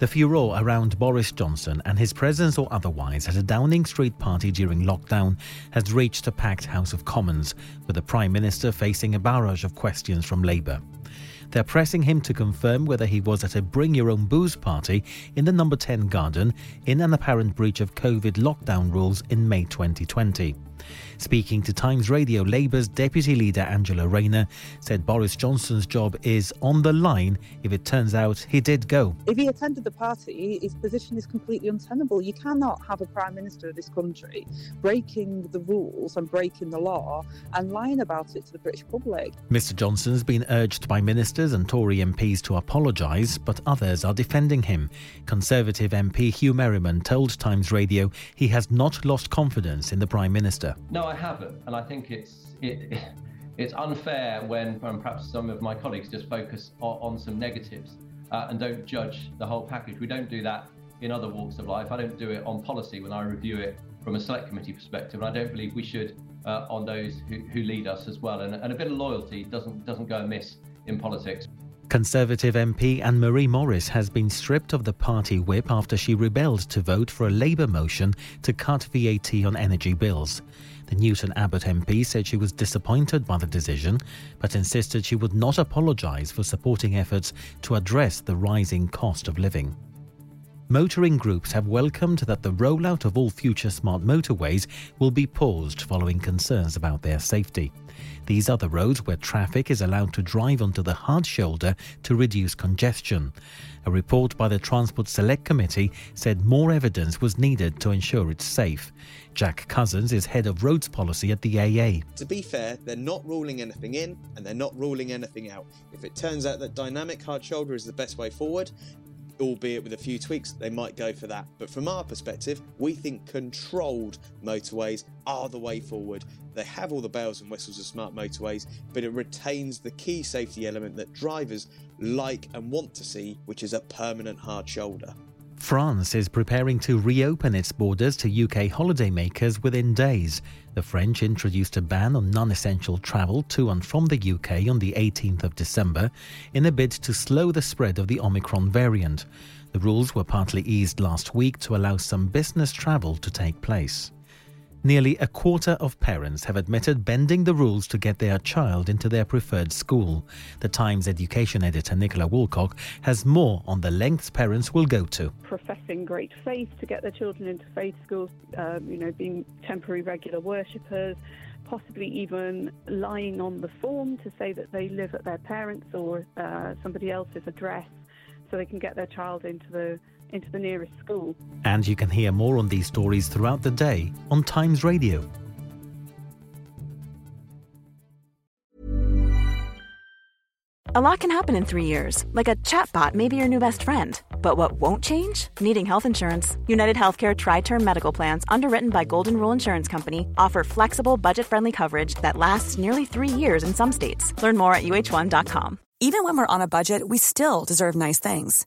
The furore around Boris Johnson and his presence or otherwise at a Downing Street party during lockdown has reached a packed House of Commons, with the Prime Minister facing a barrage of questions from Labour. They're pressing him to confirm whether he was at a bring your own booze party in the number 10 garden in an apparent breach of COVID lockdown rules in May 2020. Speaking to Times Radio, Labour's Deputy Leader Angela Rayner said Boris Johnson's job is on the line if it turns out he did go. If he attended the party, his position is completely untenable. You cannot have a Prime Minister of this country breaking the rules and breaking the law and lying about it to the British public. Mr Johnson's been urged by ministers and Tory MPs to apologise, but others are defending him. Conservative MP Huw Merriman told Times Radio he has not lost confidence in the Prime Minister. No, I haven't, and I think it's it, it's unfair when, when perhaps some of my colleagues just focus on, on some negatives uh, and don't judge the whole package. We don't do that in other walks of life. I don't do it on policy when I review it from a select committee perspective, and I don't believe we should uh, on those who, who lead us as well. And, and a bit of loyalty doesn't doesn't go amiss in politics. Conservative MP Anne Marie Morris has been stripped of the party whip after she rebelled to vote for a Labour motion to cut VAT on energy bills. The Newton Abbot MP said she was disappointed by the decision, but insisted she would not apologise for supporting efforts to address the rising cost of living. Motoring groups have welcomed that the rollout of all future smart motorways will be paused following concerns about their safety. These are the roads where traffic is allowed to drive onto the hard shoulder to reduce congestion. A report by the Transport Select Committee said more evidence was needed to ensure it's safe. Jack Cousins is head of roads policy at the AA. To be fair, they're not ruling anything in and they're not ruling anything out. If it turns out that dynamic hard shoulder is the best way forward, albeit with a few tweaks, they might go for that. But from our perspective, we think controlled motorways are the way forward. They have all the bells and whistles of smart motorways, but it retains the key safety element that drivers like and want to see, which is a permanent hard shoulder. France is preparing to reopen its borders to UK holidaymakers within days. The French introduced a ban on non essential travel to and from the UK on the 18th of December in a bid to slow the spread of the Omicron variant. The rules were partly eased last week to allow some business travel to take place. Nearly a quarter of parents have admitted bending the rules to get their child into their preferred school. The Times education editor Nicola Woolcock has more on the lengths parents will go to. Professing great faith to get their children into faith schools, um, you know, being temporary regular worshippers, possibly even lying on the form to say that they live at their parents' or uh, somebody else's address so they can get their child into the into the nearest school. And you can hear more on these stories throughout the day on Times Radio. A lot can happen in three years, like a chatbot may be your new best friend. But what won't change? Needing health insurance. United Healthcare TriTerm Medical Plans, underwritten by Golden Rule Insurance Company, offer flexible, budget friendly coverage that lasts nearly three years in some states. Learn more at uhone.com. Even when we're on a budget, we still deserve nice things.